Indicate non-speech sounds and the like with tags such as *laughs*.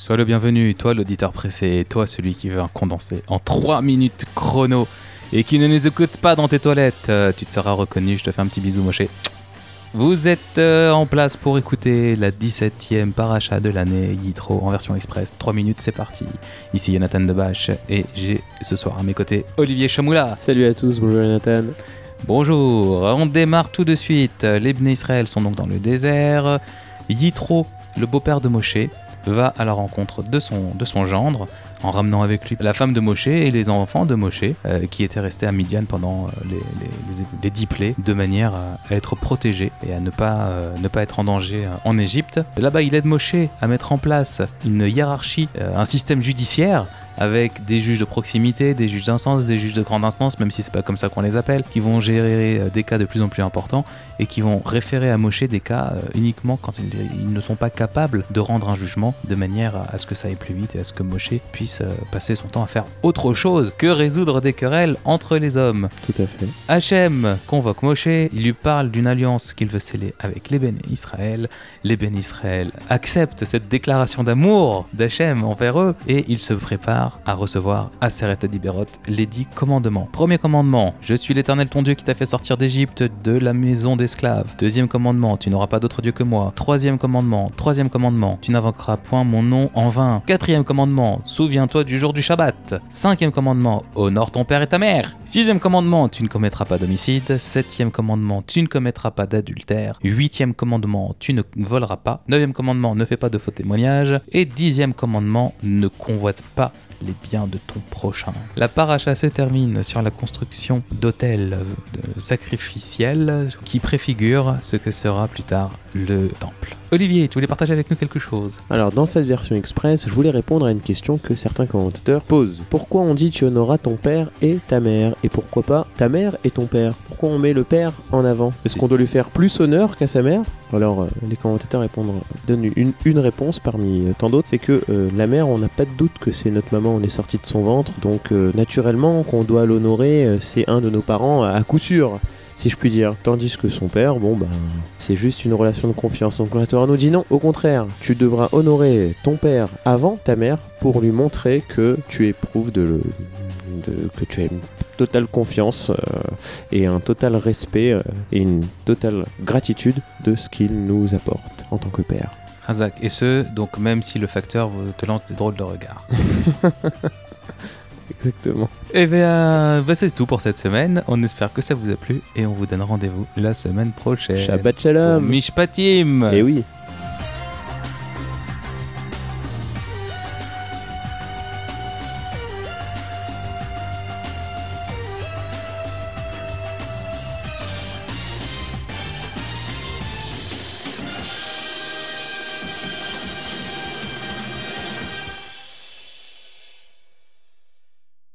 Sois le bienvenu, toi l'auditeur pressé, toi celui qui veut un condensé en 3 minutes chrono et qui ne nous écoute pas dans tes toilettes. Euh, tu te seras reconnu, je te fais un petit bisou moché. Vous êtes euh, en place pour écouter la 17e paracha de l'année Yitro en version express. 3 minutes, c'est parti. Ici Jonathan Debache et j'ai ce soir à mes côtés Olivier Chamoula. Salut à tous, bonjour Jonathan. Bonjour, on démarre tout de suite. Les Bnei Israël sont donc dans le désert. Yitro, le beau-père de Moshe, va à la rencontre de son, gendre en ramenant avec lui la femme de Moshe et les enfants de Moshe euh, qui étaient restés à Midian pendant euh, les, les, dix plaies de manière à, être protégés et à ne pas, euh, être en danger en Égypte. Là-bas, il aide Moshe à mettre en place une hiérarchie, un système judiciaire avec des juges de proximité, des juges d'instance, des juges de grande instance, même si c'est pas comme ça qu'on les appelle, qui vont gérer euh, des cas de plus en plus importants et qui vont référer à Moshe des cas euh, uniquement quand ils, ne sont pas capables de rendre un jugement de manière à, à ce que ça aille plus vite et à ce que Moshe puisse euh, passer son temps à faire autre chose que résoudre des querelles entre les hommes. Tout à fait. Hachem convoque Moshe, il lui parle d'une alliance qu'il veut sceller avec les béné Israël. Les béné Israël acceptent cette déclaration d'amour d'Hachem envers eux et ils se préparent à recevoir à Seret Adiberot les dix commandements. Premier commandement, je suis l'éternel ton Dieu qui t'a fait sortir d'Égypte de la maison d'esclaves. Deuxième commandement, tu n'auras pas d'autre Dieu que moi. Troisième commandement, troisième commandement, tu n'invoqueras point mon nom en vain. Quatrième commandement, souviens-toi du jour du Shabbat. Cinquième commandement, honore ton père et ta mère. Sixième commandement, tu ne commettras pas d'homicide. Septième commandement, tu ne commettras pas d'adultère. Huitième commandement, tu ne voleras pas. Neuvième commandement, ne fais pas de faux témoignages. Et dixième commandement, ne convoite pas les biens de ton prochain. La paracha se termine sur la construction d'autels sacrificiels qui préfigurent ce que sera plus tard le temple. Olivier, tu voulais partager avec nous quelque chose? Alors, dans cette version express, je voulais répondre à une question que certains commentateurs posent. Pourquoi on dit tu honoras ton père et ta mère Et pourquoi pas ta mère et ton père On met le père en avant Est-ce qu'on doit lui faire plus honneur qu'à sa mère? Alors, euh, les commentateurs répondent, donnent une, réponse parmi euh, tant d'autres c'est que euh, la mère, on n'a pas de doute que c'est notre maman, on est sorti de son ventre, donc naturellement, qu'on doit l'honorer, c'est un de nos parents à coup sûr si je puis dire. Tandis que son père, bon ben, c'est juste une relation de confiance. Donc la Torah nous dit non, au contraire, tu devras honorer ton père avant ta mère pour lui montrer que tu éprouves de, le- de- que tu as une totale confiance euh, et un total respect euh, et une totale gratitude de ce qu'il nous apporte en tant que père. Razak, et ce, donc même si le facteur te lance des drôles de regards. *laughs* Exactement. Eh bien, bah, c'est tout pour cette semaine. On espère que ça vous a plu et on vous donne rendez-vous la semaine prochaine. Shabbat shalom. Mishpatim Et oui.